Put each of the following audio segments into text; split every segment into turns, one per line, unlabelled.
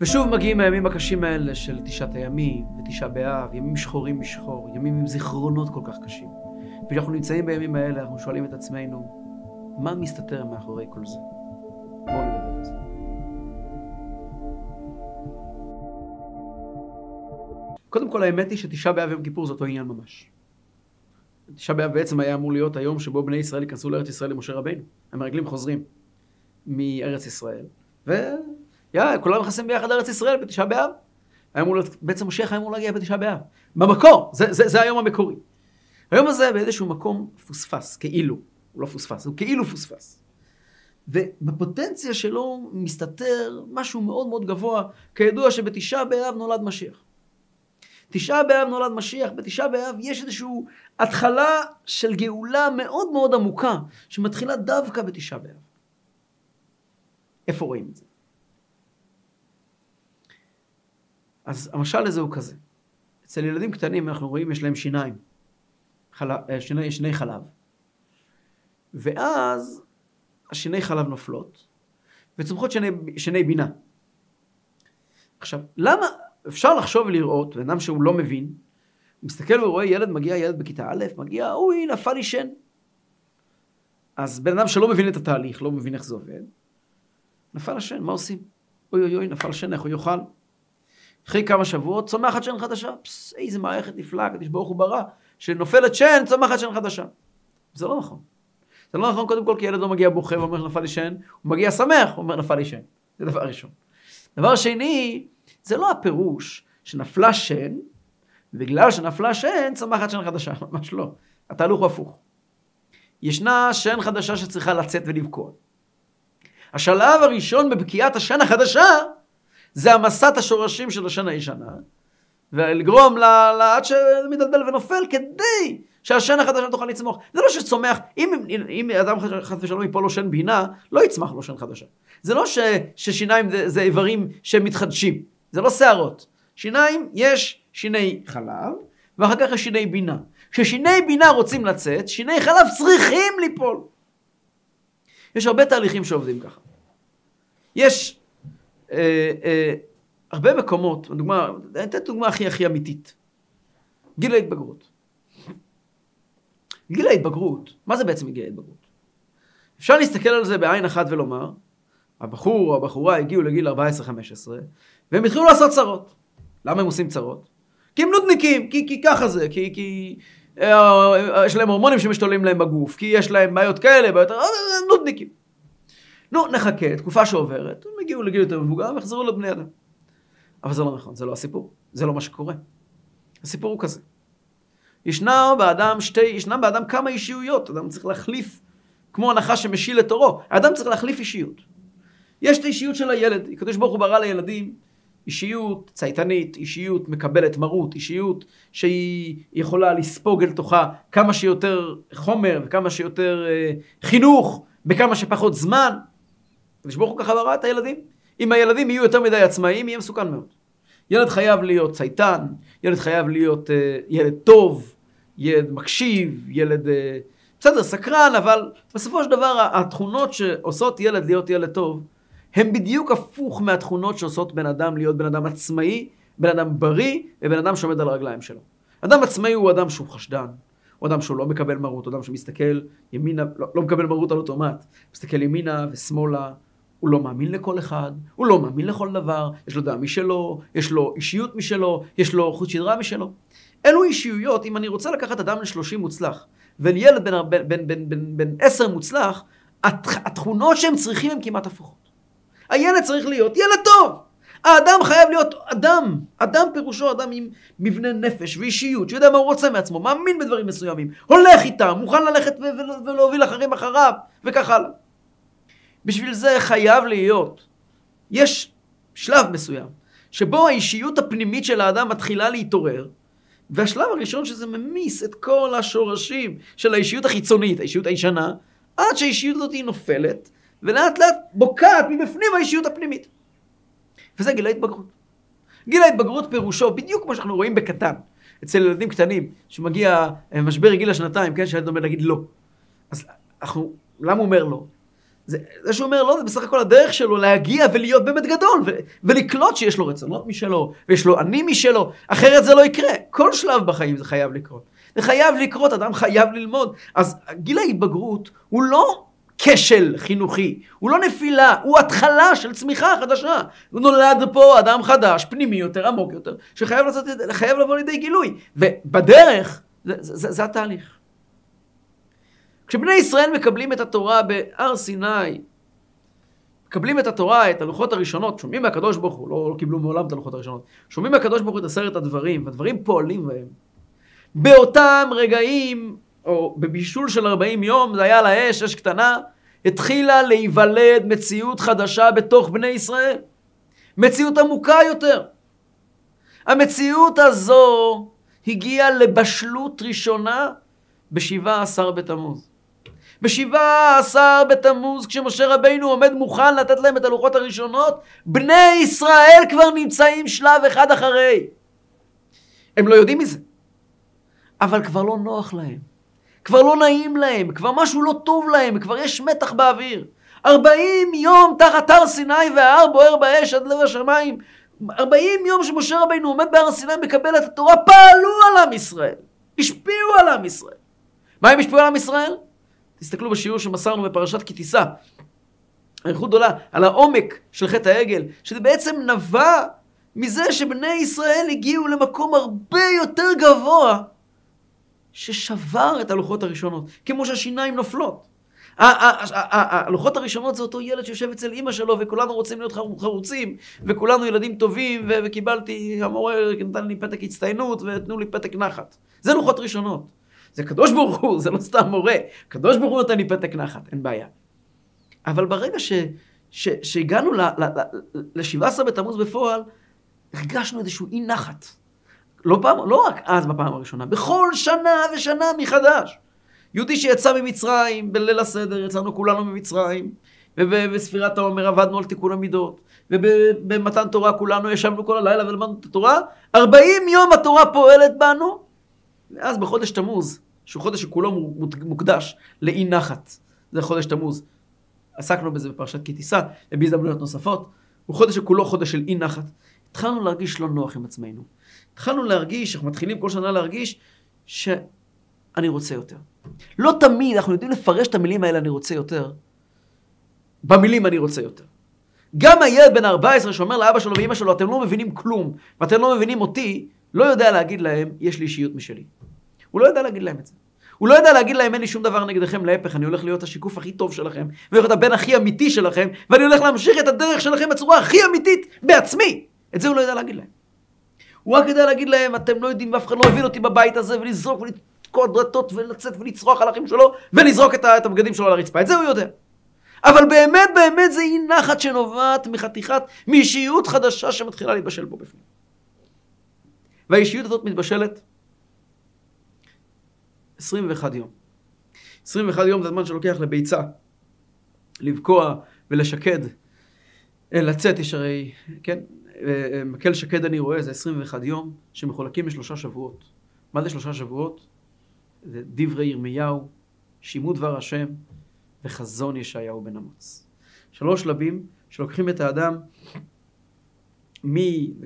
ושוב מגיעים הימים הקשים האלה של תשעת הימים ותשעה באב, ימים שחורים משחור, ימים עם זיכרונות כל כך קשים. וכשאנחנו נמצאים בימים האלה, אנחנו שואלים את עצמנו, מה מסתתר מאחורי כל זה? בואו נדבר על זה. קודם כל, האמת היא שתשעה באב יום כיפור זה אותו עניין ממש. תשעה באב בעצם היה אמור להיות היום שבו בני ישראל ייכנסו לארץ ישראל למשה רבינו. המרגלים חוזרים מארץ ישראל, ו... יא, כולם נכנסים ביחד לארץ ישראל בתשעה באב. בעצם משיח היה אמור להגיע בתשעה באב. במקור, זה, זה, זה היום המקורי. היום הזה באיזשהו מקום פוספס, כאילו. הוא לא פוספס, הוא כאילו פוספס. ובפוטנציה שלו מסתתר משהו מאוד מאוד גבוה, כידוע שבתשעה באב נולד משיח. תשעה באב נולד משיח, בתשעה באב יש איזושהי התחלה של גאולה מאוד מאוד עמוקה, שמתחילה דווקא בתשעה באב. איפה רואים את זה? אז המשל לזה הוא כזה. אצל ילדים קטנים אנחנו רואים יש להם שיניים, חלב, אה, שיני, שיני חלב. ואז השיני חלב נופלות, וצומחות שיני, שיני בינה. עכשיו, למה אפשר לחשוב ולראות, בן אדם שהוא לא מבין, הוא מסתכל ורואה ילד מגיע, ילד בכיתה א', מגיע, אוי, נפל לי שן. אז בן אדם שלא מבין את התהליך, לא מבין איך זה עובד, נפל השן, מה עושים? אוי אוי אוי, נפל השן, איך הוא יאכל? אחרי כמה שבועות צומחת שן חדשה. פס, איזה מערכת נפלאה, קדיש ברוך הוא ברא, שנופלת שן, צומחת שן חדשה. זה לא נכון. זה לא נכון קודם כל כי ילד לא מגיע בוכה ואומר נפל לי שן, הוא מגיע שמח, הוא אומר נפל לי שן. זה דבר ראשון. דבר שני, זה לא הפירוש שנפלה שן, ובגלל שנפלה שן, צומחת שן חדשה. ממש לא. התהלוך הוא הפוך. ישנה שן חדשה שצריכה לצאת ולבקוע. השלב הראשון בבקיעת השן החדשה זה המסת השורשים של השן הישנה, ולגרום לעד שמדלדל ונופל כדי שהשן החדשה תוכל לצמוח. זה לא שצומח, אם, אם אדם חס ושלום יפול לו שן בינה, לא יצמח לו שן חדשה. זה לא ש, ששיניים זה, זה איברים שמתחדשים, זה לא שערות. שיניים, יש שיני חלב, ואחר כך יש שיני בינה. כששיני בינה רוצים לצאת, שיני חלב צריכים ליפול. יש הרבה תהליכים שעובדים ככה. יש אה, אה, הרבה מקומות, דוגמה, אני אתן דוגמה הכי הכי אמיתית. גיל ההתבגרות. גיל ההתבגרות, מה זה בעצם גיל ההתבגרות? אפשר להסתכל על זה בעין אחת ולומר, הבחור או הבחורה הגיעו לגיל 14-15, והם התחילו לעשות צרות. למה הם עושים צרות? כי הם נודניקים, כי, כי ככה זה, כי, כי אה, יש להם הורמונים שמשתוללים להם בגוף, כי יש להם בעיות כאלה, בעיות... נודניקים. נו, נחכה, תקופה שעוברת, הם הגיעו לגיל יותר מבוגר ויחזרו להיות בני אדם. אבל זה לא נכון, זה לא הסיפור, זה לא מה שקורה. הסיפור הוא כזה. ישנה באדם שתי, ישנם באדם כמה אישיויות, אדם צריך להחליף, כמו הנחש שמשיל את תורו, האדם צריך להחליף אישיות. יש את האישיות של הילד, הקדוש ברוך הוא ברא לילדים אישיות צייתנית, אישיות מקבלת מרות, אישיות שהיא יכולה לספוג אל תוכה כמה שיותר חומר וכמה שיותר אה, חינוך בכמה שפחות זמן. הקדוש ברוך הוא ככה ברא את הילדים. אם הילדים יהיו יותר מדי עצמאיים, יהיה מסוכן מאוד. ילד חייב להיות צייתן, ילד חייב להיות uh, ילד טוב, ילד מקשיב, ילד... Uh, בסדר, סקרן, אבל בסופו של דבר התכונות שעושות ילד להיות ילד טוב, הן בדיוק הפוך מהתכונות שעושות בן אדם להיות בן אדם עצמאי, בן אדם בריא ובן אדם שעומד על הרגליים שלו. אדם עצמאי הוא אדם שהוא חשדן, הוא אדם שהוא לא מקבל מרות, הוא אדם שמסתכל ימינה, לא, לא מקבל מרות על אוטומט, מסתכל ימינה ושמאלה, הוא לא מאמין לכל אחד, הוא לא מאמין לכל דבר, יש לו דעה משלו, יש לו אישיות משלו, יש לו חוט שדרה משלו. אלו אישיויות, אם אני רוצה לקחת אדם ל-30 מוצלח, ולילד בן, בן, בן, בן, בן, בן 10 מוצלח, התכונות שהם צריכים הן כמעט הפוכות. הילד צריך להיות ילד טוב. האדם חייב להיות אדם. אדם פירושו אדם עם מבנה נפש ואישיות, שיודע מה הוא רוצה מעצמו, מאמין בדברים מסוימים, הולך איתם, מוכן ללכת ולהוביל אחרים אחריו, וכך הלאה. בשביל זה חייב להיות, יש שלב מסוים, שבו האישיות הפנימית של האדם מתחילה להתעורר, והשלב הראשון שזה ממיס את כל השורשים של האישיות החיצונית, האישיות הישנה, עד שהאישיות הזאת נופלת, ולאט לאט בוקעת מבפנים האישיות הפנימית. וזה גיל ההתבגרות. גיל ההתבגרות פירושו, בדיוק כמו שאנחנו רואים בקטן, אצל ילדים קטנים, שמגיע משבר גיל השנתיים, כן, שהילד אומר להגיד לא. אז אנחנו, למה הוא אומר לא? זה, זה שהוא אומר, לא, זה בסך הכל הדרך שלו להגיע ולהיות באמת גדול, ו, ולקלוט שיש לו רצונות משלו, ויש לו אני משלו, אחרת זה לא יקרה. כל שלב בחיים זה חייב לקרות. זה חייב לקרות, אדם חייב ללמוד. אז גיל ההתבגרות הוא לא כשל חינוכי, הוא לא נפילה, הוא התחלה של צמיחה חדשה. הוא נולד פה אדם חדש, פנימי יותר, עמוק יותר, שחייב לצאת, לבוא לידי גילוי. ובדרך, זה, זה, זה, זה התהליך. כשבני ישראל מקבלים את התורה בהר סיני, מקבלים את התורה, את הלוחות הראשונות, שומעים מהקדוש ברוך הוא, לא, לא קיבלו מעולם את הלוחות הראשונות, שומעים מהקדוש ברוך הוא את עשרת הדברים, והדברים פועלים בהם. באותם רגעים, או בבישול של 40 יום, זה היה על האש, אש קטנה, התחילה להיוולד מציאות חדשה בתוך בני ישראל. מציאות עמוקה יותר. המציאות הזו הגיעה לבשלות ראשונה בשבעה עשר בתמוז. בשבעה עשר בתמוז, כשמשה רבינו עומד מוכן לתת להם את הלוחות הראשונות, בני ישראל כבר נמצאים שלב אחד אחרי. הם לא יודעים מזה, אבל כבר לא נוח להם. כבר לא נעים להם, כבר משהו לא טוב להם, כבר יש מתח באוויר. ארבעים יום תחת הר סיני וההר בוער באש עד לב השמיים. ארבעים יום שמשה רבינו עומד בהר סיני מקבל את התורה, פעלו על עם ישראל. השפיעו על עם ישראל. מה הם השפיעו על עם ישראל? תסתכלו בשיעור שמסרנו בפרשת כי תישא. אריכות גדולה, על העומק של חטא העגל, שזה בעצם נבע מזה שבני ישראל הגיעו למקום הרבה יותר גבוה ששבר את הלוחות הראשונות, כמו שהשיניים נופלות. הלוחות הראשונות זה אותו ילד שיושב אצל אימא שלו וכולנו רוצים להיות חרוצים וכולנו ילדים טובים וקיבלתי, המורה נתן לי פתק הצטיינות ותנו לי פתק נחת. זה לוחות ראשונות. זה קדוש ברוך הוא, זה לא סתם מורה. קדוש ברוך הוא נותן לי פתק נחת, אין בעיה. אבל ברגע ש, ש, שהגענו ל-17 בתמוז בפועל, הרגשנו איזשהו אי נחת. לא, פעם, לא רק אז בפעם הראשונה, בכל שנה ושנה מחדש. יהודי שיצא ממצרים, בליל הסדר יצאנו כולנו ממצרים, ובספירת העומר עבדנו על תיקון המידות, ובמתן תורה כולנו ישבנו כל הלילה ולמדנו את התורה, 40 יום התורה פועלת בנו, ואז בחודש תמוז, שהוא חודש שכולו מוקדש לאי נחת, זה חודש תמוז. עסקנו בזה בפרשת כי תישא, ובהזדמנויות נוספות. הוא חודש שכולו חודש של אי נחת. התחלנו להרגיש לא נוח עם עצמנו. התחלנו להרגיש, אנחנו מתחילים כל שנה להרגיש, שאני רוצה יותר. לא תמיד אנחנו יודעים לפרש את המילים האלה, אני רוצה יותר, במילים אני רוצה יותר. גם הילד בן 14 שאומר לאבא שלו ואימא שלו, אתם לא מבינים כלום, ואתם לא מבינים אותי, לא יודע להגיד להם, יש לי אישיות משלי. הוא לא יודע להגיד להם את זה. הוא לא יודע להגיד להם, אין לי שום דבר נגדכם, להפך, אני הולך להיות השיקוף הכי טוב שלכם, ואני הולך להיות הבן הכי אמיתי שלכם, ואני הולך להמשיך את הדרך שלכם בצורה הכי אמיתית בעצמי. את זה הוא לא יודע להגיד להם. הוא רק יודע להגיד להם, אתם לא יודעים, ואף אחד לא הבין אותי בבית הזה, ולזרוק ולתקוע דלתות, ולצאת ולצרוח על אחים שלו, ולזרוק את הבגדים שלו על הרצפה. את זה הוא יודע. אבל באמת באמת זה אי נחת שנובעת מחתיכת, מאישיות חדשה שמתחילה להתבשל פה בפנים. והאישיות הזאת מתבשלת 21 יום. 21 יום זה הזמן שלוקח לביצה לבקוע ולשקד, אה, לצאת, יש הרי, כן, אה, אה, מקל שקד אני רואה, זה 21 יום שמחולקים לשלושה שבועות. מה זה שלושה שבועות? זה דברי ירמיהו, שימות דבר השם וחזון ישעיהו בן אמוץ. שלוש שלבים שלוקחים את האדם מ...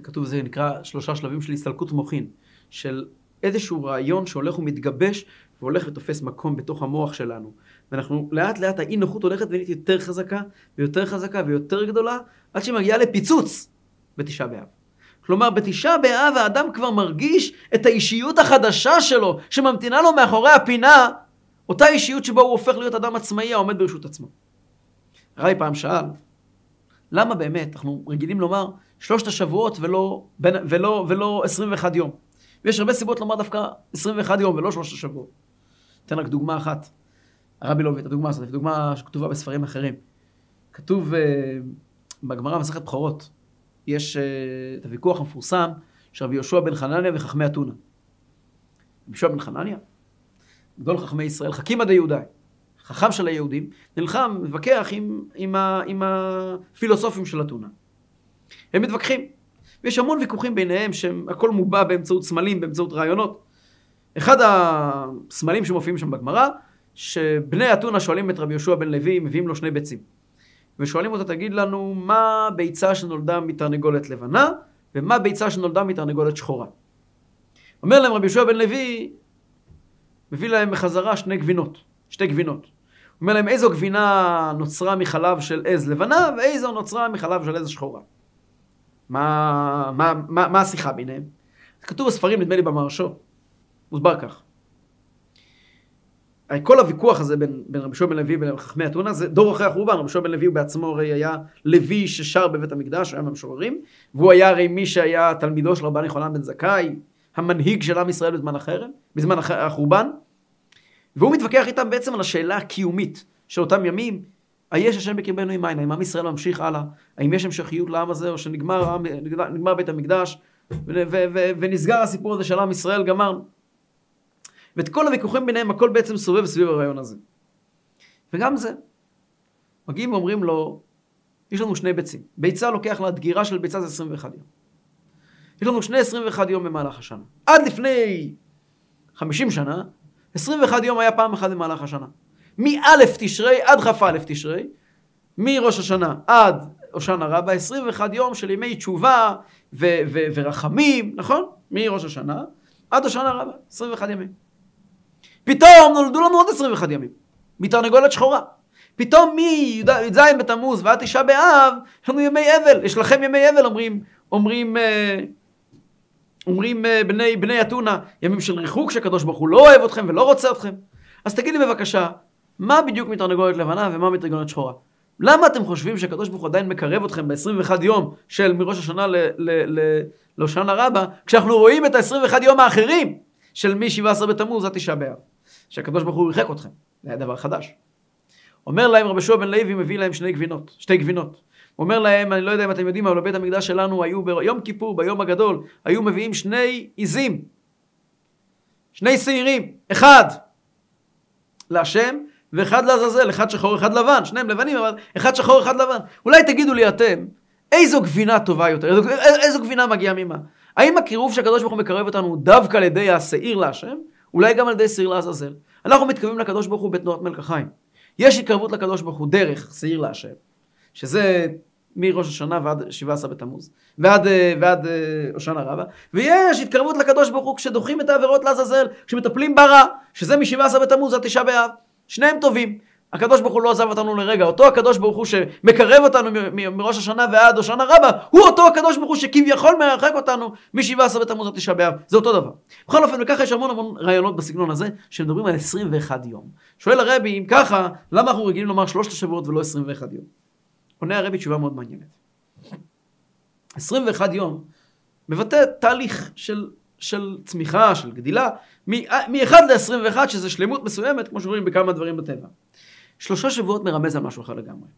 כתוב זה נקרא שלושה שלבים של הסתלקות מוחין, של איזשהו רעיון שהולך ומתגבש והולך ותופס מקום בתוך המוח שלנו. ואנחנו לאט לאט האי נוחות הולכת ונהיית יותר חזקה ויותר חזקה ויותר גדולה עד שהיא מגיעה לפיצוץ בתשעה באב. כלומר, בתשעה באב האדם כבר מרגיש את האישיות החדשה שלו שממתינה לו מאחורי הפינה, אותה אישיות שבה הוא הופך להיות אדם עצמאי העומד ברשות עצמו. הרבי פעם שאל, למה באמת אנחנו רגילים לומר שלושת השבועות ולא, ולא, ולא 21 יום? ויש הרבה סיבות לומר דווקא 21 יום ולא שלושת השבועות. אתן רק דוגמה אחת. הרבי את הדוגמה הזאת, דוגמה שכתובה בספרים אחרים. כתוב uh, בגמרא מסכת בכורות, יש uh, את הוויכוח המפורסם של רבי יהושע בן חנניה וחכמי אתונה. רבי יהושע בן חנניה, גדול חכמי ישראל, חכימא דיהודאי, חכם של היהודים, נלחם, מתווכח עם, עם, ה, עם הפילוסופים של אתונה. הם מתווכחים. ויש המון ויכוחים ביניהם שהכל מובע באמצעות סמלים, באמצעות רעיונות. אחד הסמלים שמופיעים שם בגמרא, שבני אתונה שואלים את רבי יהושע בן לוי, מביאים לו שני ביצים. ושואלים אותו, תגיד לנו, מה ביצה שנולדה מתרנגולת לבנה, ומה ביצה שנולדה מתרנגולת שחורה? אומר להם רבי יהושע בן לוי, מביא להם בחזרה שני גבינות, שתי גבינות. אומר להם איזו גבינה נוצרה מחלב של עז לבנה, ואיזו נוצרה מחלב של עז שחורה. מה, מה, מה, מה השיחה ביניהם? כתוב בספרים, נדמה לי במרשו. מוסבר כך. כל הוויכוח הזה בין, בין רבי שועה בן לוי ולחכמי אתונה זה דור אחרי החורבן, רבי שועה בן לוי הוא בעצמו הרי היה לוי ששר בבית המקדש, היה מהמשוררים, והוא היה הרי מי שהיה תלמידו של רבן יחנן בן זכאי, המנהיג של עם ישראל בזמן החרם, בזמן החורבן, והוא מתווכח איתם בעצם על השאלה הקיומית של אותם ימים, היש השם בקרבנו עם עין, האם עם ישראל ממשיך הלאה, האם יש המשכיות לעם הזה, או שנגמר נגמר בית המקדש, ונסגר הסיפור הזה של עם ישראל, גמרנו. ואת כל הוויכוחים ביניהם, הכל בעצם סובב סביב הרעיון הזה. וגם זה. מגיעים ואומרים לו, יש לנו שני ביצים. ביצה לוקח לה, דגירה של ביצה זה 21 יום. יש לנו שני 21 יום במהלך השנה. עד לפני 50 שנה, 21 יום היה פעם אחת במהלך השנה. מא' תשרי עד כ"א תשרי, מראש השנה עד הושענא רבה, 21 יום של ימי תשובה ו- ו- ורחמים, נכון? מראש השנה עד הושענא רבה, 21 ימים. פתאום נולדו לנו עוד 21 ימים, מתרנגולת שחורה. פתאום מי"ז בתמוז ועד תשעה באב, יש לנו ימי אבל, יש לכם ימי אבל, אומרים, אומרים, אה, אומרים אה, בני, בני אתונה, ימים של ריחוק שהקדוש ברוך הוא לא אוהב אתכם ולא רוצה אתכם. אז תגיד לי בבקשה, מה בדיוק מתרנגולת לבנה ומה מתרנגולת שחורה? למה אתם חושבים שהקדוש ברוך הוא עדיין מקרב אתכם ב-21 יום של מראש השנה להושענא רבה, כשאנחנו רואים את ה-21 יום האחרים של מ-17 בתמוז עד תשעה באב? שהקדוש ברוך הוא ריחק אתכם, זה היה דבר חדש. אומר להם רבי שוע בן לוי מביא להם שני גבינות, שתי גבינות. הוא אומר להם, אני לא יודע אם אתם יודעים, אבל בבית המקדש שלנו היו ביום כיפור, ביום הגדול, היו מביאים שני עיזים, שני שעירים, אחד להשם ואחד לעזאזל, אחד שחור, אחד לבן, שניהם לבנים, אבל אחד שחור, אחד לבן. אולי תגידו לי אתם, איזו גבינה טובה יותר, איזו, איזו גבינה מגיעה ממה? האם הקירוב שהקדוש ברוך הוא מקרב אותנו דווקא על ידי השעיר להשם, אולי גם על ידי שעיר לעזאזל? אנחנו מתקרבים לקדוש ברוך הוא בתנועת מלקחיים. יש התקרבות לקדוש ברוך הוא דרך שעיר להשם, שזה מראש השנה ועד 17 בתמוז, ועד, אה, ועד אה, הושענא רבה, ויש התקרבות לקדוש ברוך הוא כשדוחים את העבירות לעזאזל, כשמטפלים ברע, שזה מ-17 בתמוז עד תשעה באב. שניהם טובים. הקדוש ברוך הוא לא עזב אותנו לרגע, אותו הקדוש ברוך הוא שמקרב אותנו מראש השנה ועד הושענא רבה, הוא אותו הקדוש ברוך הוא שכביכול מרחק אותנו מ-17 בתמוז עד תשעה באב, זה אותו דבר. בכל אופן, וככה יש המון המון רעיונות בסגנון הזה, שמדברים על 21 יום. שואל הרבי, אם ככה, למה אנחנו רגילים לומר שלושת השבועות ולא 21 יום? עונה הרבי תשובה מאוד מעניינת. 21 יום מבטא תהליך של של צמיחה, של גדילה, מ-1 ל-21, שזה שלמות מסוימת, כמו שרואים בכמה דברים בטבע. שלושה שבועות מרמז על משהו אחר לגמרי.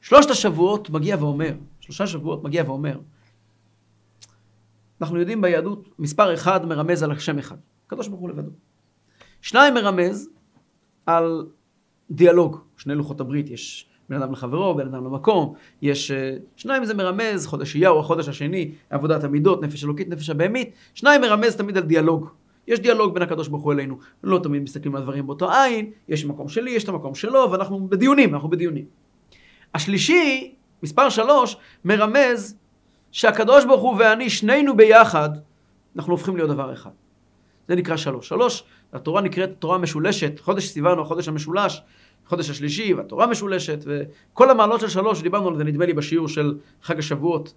שלושת השבועות מגיע ואומר, שלושה שבועות מגיע ואומר, אנחנו יודעים ביהדות, מספר אחד מרמז על השם אחד, הקדוש ברוך הוא לבדו. שניים מרמז על דיאלוג, שני לוחות הברית, יש בין אדם לחברו, בין אדם למקום, יש אה, שניים זה מרמז, חודש איהו, החודש השני, עבודת המידות, נפש אלוקית, נפש הבהמית, שניים מרמז תמיד על דיאלוג. יש דיאלוג בין הקדוש ברוך הוא אלינו, לא תמיד מסתכלים על הדברים באותו עין, יש מקום שלי, יש את המקום שלו, ואנחנו בדיונים, אנחנו בדיונים. השלישי, מספר שלוש, מרמז שהקדוש ברוך הוא ואני, שנינו ביחד, אנחנו הופכים להיות דבר אחד. זה נקרא שלוש. שלוש, התורה נקראת תורה משולשת, חודש סיוון הוא החודש המשולש, החודש השלישי, והתורה משולשת, וכל המעלות של שלוש, דיברנו על זה נדמה לי בשיעור של חג השבועות,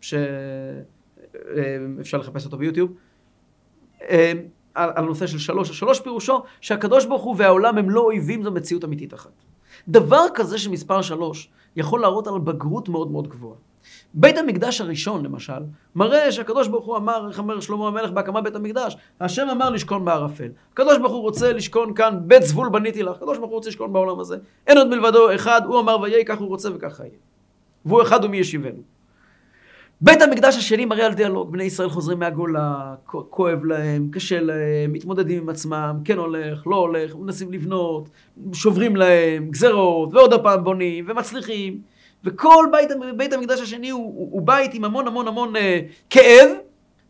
שאפשר אה, לחפש אותו ביוטיוב, אה, על, על הנושא של שלוש. השלוש פירושו שהקדוש ברוך הוא והעולם הם לא אויבים, זו מציאות אמיתית אחת. דבר כזה של מספר שלוש יכול להראות על בגרות מאוד מאוד גבוהה. בית המקדש הראשון, למשל, מראה שהקדוש ברוך הוא אמר, איך אומר שלמה המלך בהקמת בית המקדש, השם אמר לשכון בערפל. הקדוש ברוך הוא רוצה לשכון כאן, בית זבול בניתי לך, הקדוש ברוך הוא רוצה לשכון בעולם הזה. אין עוד מלבדו אחד, הוא אמר ויהי, כך הוא רוצה וככה יהיה. והוא אחד ומי ישיבנו. בית המקדש השני מראה על דיאלוג, בני ישראל חוזרים מהגולה, כואב להם, קשה להם, מתמודדים עם עצמם, כן הולך, לא הולך, מנסים לבנות, שוברים להם, גזרות, ועוד הפעם בונים, ומצליחים. וכל בית, בית המקדש השני הוא, הוא, הוא בית עם המון המון המון uh, כאב,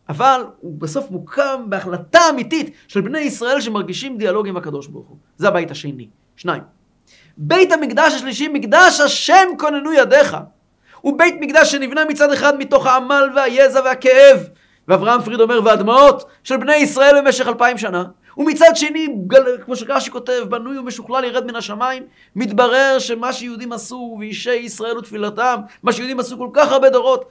אבל הוא בסוף מוקם בהחלטה אמיתית של בני ישראל שמרגישים דיאלוג עם הקדוש ברוך הוא. זה הבית השני. שניים. בית המקדש השלישי, מקדש השם כוננו ידיך. הוא בית מקדש שנבנה מצד אחד מתוך העמל והיזע והכאב, ואברהם פריד אומר, והדמעות של בני ישראל במשך אלפיים שנה. ומצד שני, כמו שרש"י כותב, בנוי ומשוכלל ירד מן השמיים, מתברר שמה שיהודים עשו, ואישי ישראל ותפילתם, מה שיהודים עשו כל כך הרבה דורות,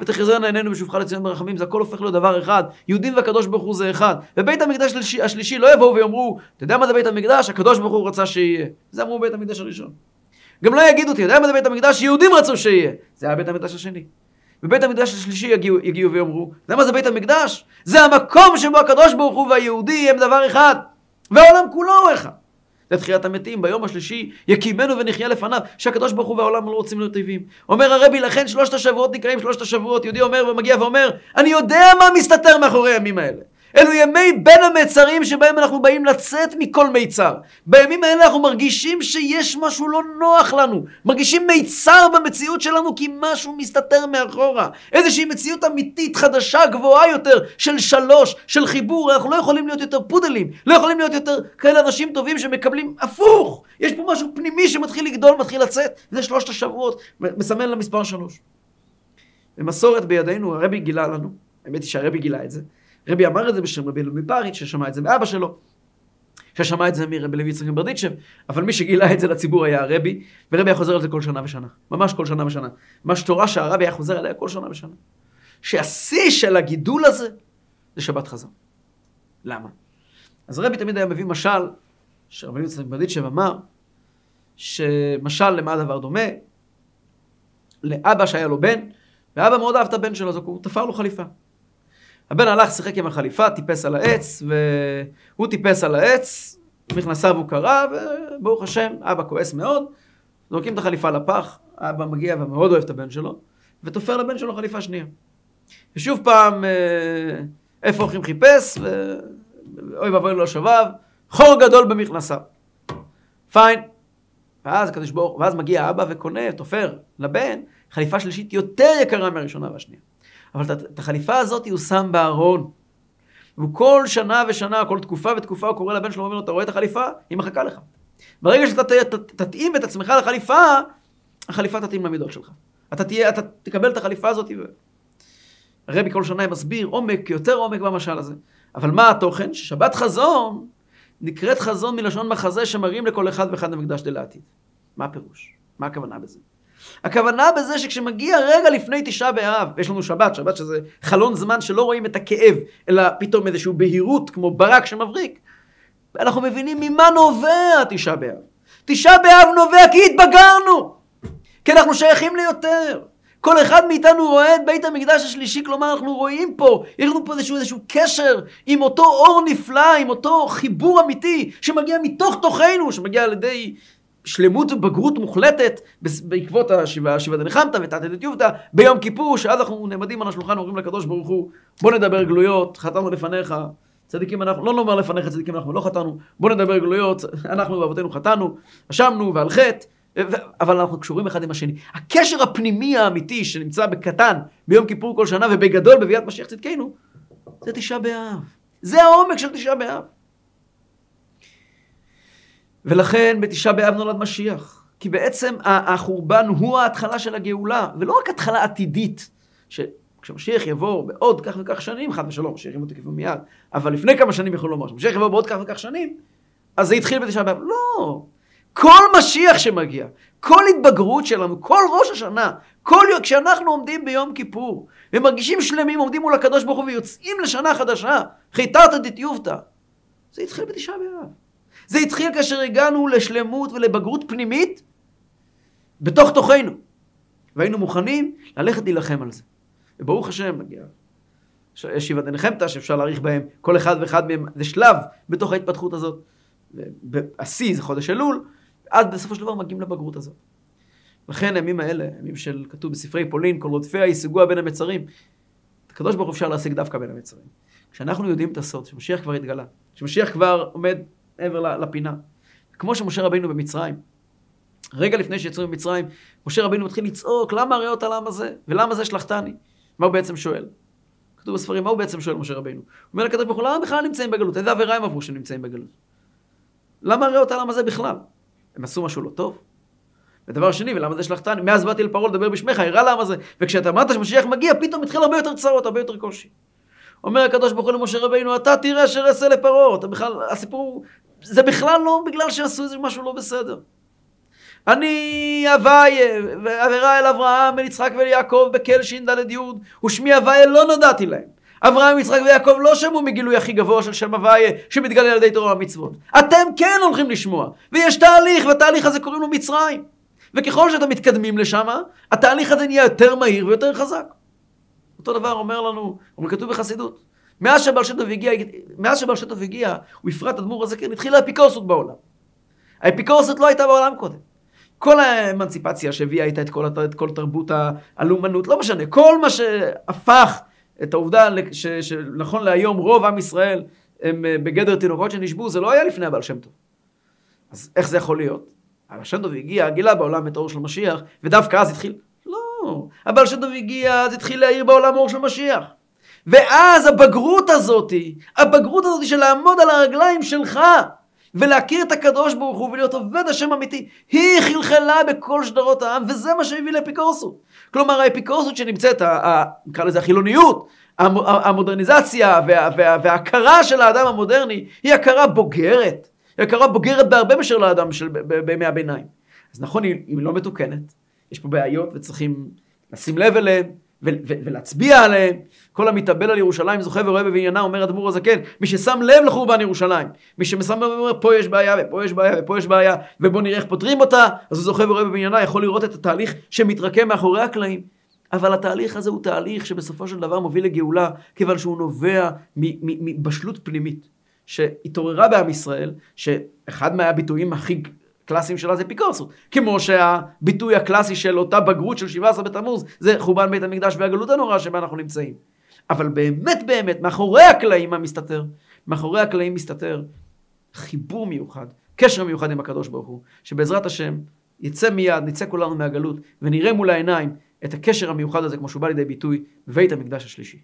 ותחזרנה עינינו בשובך לציון ברחמים, זה הכל הופך להיות דבר אחד. יהודים והקדוש ברוך הוא זה אחד. ובית המקדש השלישי לא יבואו ויאמרו, אתה יודע מה זה בית המקדש? הקדוש ברוך הוא רצה שיהיה. זה אמרו בית המקדש הראשון. גם לא יגידו, אתה יודע מה זה בית המקדש? יהודים רצו שיהיה. זה היה בית המקדש השני. בבית המקדש השלישי יגיעו, יגיעו ויאמרו, אתה יודע מה זה בית המקדש? זה המקום שבו הקדוש ברוך הוא והיהודי הם דבר אחד. והעולם כולו הוא אחד. לתחיית המתים, ביום השלישי יקימנו ונחיה לפניו, שהקדוש ברוך הוא והעולם לא רוצים להיות טבעים. אומר הרבי, לכן שלושת השבועות נקראים שלושת השבועות. יהודי אומר ומגיע ואומר, אני יודע מה מסתתר מאחורי הימים האלה. אלו ימי בין המצרים שבהם אנחנו באים לצאת מכל מיצר. בימים האלה אנחנו מרגישים שיש משהו לא נוח לנו. מרגישים מיצר במציאות שלנו כי משהו מסתתר מאחורה. איזושהי מציאות אמיתית, חדשה, גבוהה יותר, של שלוש, של חיבור. אנחנו לא יכולים להיות יותר פודלים. לא יכולים להיות יותר כאלה אנשים טובים שמקבלים הפוך. יש פה משהו פנימי שמתחיל לגדול, מתחיל לצאת. זה שלושת השבועות. מסמן למספר שלוש. במסורת בידינו, הרבי גילה לנו, האמת היא שהרבי גילה את זה. רבי אמר את זה בשם רבי אלומי פריץ', ששמע את זה מאבא שלו, ששמע את זה מרבי לוי יצחק ברדיצ'ב, אבל מי שגילה את זה לציבור היה הרבי, ורבי היה חוזר על זה כל שנה ושנה. ממש כל שנה ושנה. ממש תורה שהרבי היה חוזר עליה כל שנה ושנה. שהשיא של הגידול הזה זה שבת חזון. למה? אז הרבי תמיד היה מביא משל, שרבי יצחק ברדיצ'ב אמר, שמשל למה הדבר דומה? לאבא שהיה לו בן, ואבא מאוד אהב את הבן שלו, אז הוא תפר לו חליפה. הבן הלך, שיחק עם החליפה, טיפס על העץ, והוא טיפס על העץ, מכנסיו הוא קרא, וברוך השם, אבא כועס מאוד, זורקים את החליפה לפח, אבא מגיע ומאוד אוהב את הבן שלו, ותופר לבן שלו חליפה שנייה. ושוב פעם, אה, איפה הולכים חיפש, ואוי ואבוי לו שובב, חור גדול במכנסיו. פיין. ואז הקדוש ברוך ואז מגיע אבא וקונה, תופר לבן, חליפה שלישית יותר יקרה מהראשונה והשנייה. אבל את החליפה הזאת הוא שם בארון. והוא כל שנה ושנה, כל תקופה ותקופה, הוא קורא לבן שלו ואומר לו, אתה רואה את החליפה? היא מחכה לך. ברגע שאתה ת, ת, תתאים את עצמך לחליפה, החליפה תתאים למידות שלך. אתה, תהיה, אתה תקבל את החליפה הזאת. ו... הרבי כל שנה מסביר עומק, יותר עומק במשל הזה. אבל מה התוכן? ששבת חזון נקראת חזון מלשון מחזה שמראים לכל אחד ואחד המקדש דלעתיד. מה הפירוש? מה הכוונה בזה? הכוונה בזה שכשמגיע רגע לפני תשעה באב, יש לנו שבת, שבת שזה חלון זמן שלא רואים את הכאב, אלא פתאום איזושהי בהירות כמו ברק שמבריק, אנחנו מבינים ממה נובע תשעה באב. תשעה באב נובע כי התבגרנו, כי אנחנו שייכים ליותר. כל אחד מאיתנו רואה את בית המקדש השלישי, כלומר אנחנו רואים פה, יש לנו פה איזשהו, איזשהו קשר עם אותו אור נפלא, עם אותו חיבור אמיתי שמגיע מתוך תוכנו, שמגיע על ידי שלמות ובגרות מוחלטת בעקבות השיבה, שיבה דנחמתא ותתא דתיובתא ביום כיפור, שאז אנחנו נעמדים על השולחן ואומרים לקדוש ברוך הוא, בוא נדבר גלויות, חטאנו לפניך, צדיקים אנחנו, לא נאמר לפניך צדיקים אנחנו לא חטאנו, בוא נדבר גלויות, אנחנו ואבותינו חטאנו, אשמנו ועל חטא, אבל אנחנו קשורים אחד עם השני. הקשר הפנימי האמיתי שנמצא בקטן ביום כיפור כל שנה ובגדול בביאת משיח צדקנו, זה תשעה באב. זה העומק של תשעה באב. ולכן בתשעה באב נולד משיח. כי בעצם החורבן הוא ההתחלה של הגאולה, ולא רק התחלה עתידית, שכשמשיח יבוא בעוד כך וכך שנים, חד ושלום, משיח יבוא תקפו מיד, אבל לפני כמה שנים יכולו לומר, שמשיח יבוא בעוד כך וכך שנים, אז זה התחיל בתשעה באב. לא! כל משיח שמגיע, כל התבגרות שלנו, כל ראש השנה, כל יום, כשאנחנו עומדים ביום כיפור, ומרגישים שלמים, עומדים מול הקדוש ברוך הוא ויוצאים לשנה חדשה, חיתרתא דתיובתא, זה התחיל בתשעה באב. זה התחיל כאשר הגענו לשלמות ולבגרות פנימית בתוך תוכנו. והיינו מוכנים ללכת להילחם על זה. וברוך השם, מגיע. יש שבעת דנחמתא שאפשר להעריך בהם, כל אחד ואחד מהם זה שלב בתוך ההתפתחות הזאת. השיא זה חודש אלול, עד בסופו של דבר מגיעים לבגרות הזאת. לכן הימים האלה, ימים של, כתוב בספרי פולין, כל רודפיה ישיגוה בין המצרים. את הקדוש ברוך הוא אפשר להשיג דווקא בין המצרים. כשאנחנו יודעים את הסוד, שמשיח כבר התגלה, שמשיח כבר עומד מעבר לפינה. כמו שמשה רבינו במצרים. רגע לפני שיצאו ממצרים, משה רבינו מתחיל לצעוק, למה הרי אותה למה זה? ולמה זה שלחתני? מה הוא בעצם שואל? כתוב בספרים, מה הוא בעצם שואל משה רבינו? הוא אומר לקדוש ברוך הוא, למה בכלל נמצאים בגלות? איזה עבירה הם עברו שהם נמצאים בגלות? למה הרי אותה למה זה בכלל? הם עשו משהו לא טוב? ודבר שני, ולמה זה שלחתני? מאז באתי אל פרעה לדבר בשמך, יראה למה זה. וכשאתה אמרת שמשיח מגיע, פתאום התחיל הרבה יותר צרות, הרבה יותר קושי. אומר הקדוש ברוך הוא למשה רבינו, אתה תראה אשר אעשה לפרעה. אתה בכלל, הסיפור, זה בכלל לא בגלל שעשו איזה משהו לא בסדר. אני הוויה, ועבירה אל אברהם, אל יצחק ואל יעקב, בקל ש"ד י', ושמי הוויה לא נודעתי להם. אברהם, יצחק ויעקב לא שמעו מגילוי הכי גבוה של שם הוויה, שמתגלה על ידי תורה ומצוות. אתם כן הולכים לשמוע, ויש תהליך, והתהליך הזה קוראים לו מצרים. וככל שאתם מתקדמים לשם, התהליך הזה נהיה יותר מהיר ויותר חזק. אותו דבר אומר לנו, אומר כתוב בחסידות. מאז שבעל שם טוב הגיע, הוא הפרט אדמו"ר הזה, כן, התחילה האפיקורסות בעולם. האפיקורסות לא הייתה בעולם קודם. כל האמנציפציה שהביאה איתה את כל, את כל תרבות הלאומנות, לא משנה, כל מה שהפך את העובדה שנכון להיום רוב עם ישראל הם אה, בגדר תינוקות שנשבו, זה לא היה לפני הבעל שם טוב. אז איך זה יכול להיות? הבעל שם טוב הגיע, גילה בעולם את האור של משיח, ודווקא אז התחיל... לא, הבעל שם טוב הגיע, אז התחיל להאיר בעולם אור של משיח. ואז הבגרות הזאתי, הבגרות הזאתי של לעמוד על הרגליים שלך, ולהכיר את הקדוש ברוך הוא ולהיות עובד השם אמיתי, היא חלחלה בכל שדרות העם, וזה מה שהביא לאפיקורסות. כלומר האפיקורסות שנמצאת, נקרא לזה החילוניות, המודרניזציה וה, וה, וההכרה של האדם המודרני, היא הכרה בוגרת. היא הכרה בוגרת בהרבה מאשר לאדם של בימי הביניים. אז נכון, היא לא מתוקנת, יש פה בעיות וצריכים לשים לב אליהן. ולהצביע עליהם. כל המתאבל על ירושלים זוכה ורואה בבניינה, אומר אדמו"ר הזקן, מי ששם לב לחורבן ירושלים, מי ששם לב ואומר, פה יש בעיה, ופה יש בעיה, ופה יש בעיה, ובוא נראה איך פותרים אותה, אז הוא זוכה ורואה בבניינה, יכול לראות את התהליך שמתרקם מאחורי הקלעים. אבל התהליך הזה הוא תהליך שבסופו של דבר מוביל לגאולה, כיוון שהוא נובע מבשלות פנימית, שהתעוררה בעם ישראל, שאחד מהביטויים הכי קלאסיים שלה זה אפיקורסות. כמו שהביטוי הקלאסי של אותה בגרות של 17 בתמוז זה חורבן בית המקדש והגלות הנוראה שבה אנחנו נמצאים. אבל באמת באמת, מאחורי הקלעים מה מסתתר? מאחורי הקלעים מסתתר חיבור מיוחד, קשר מיוחד עם הקדוש ברוך הוא, שבעזרת השם יצא מיד, נצא כולנו מהגלות ונראה מול העיניים את הקשר המיוחד הזה כמו שהוא בא לידי ביטוי בבית המקדש השלישי.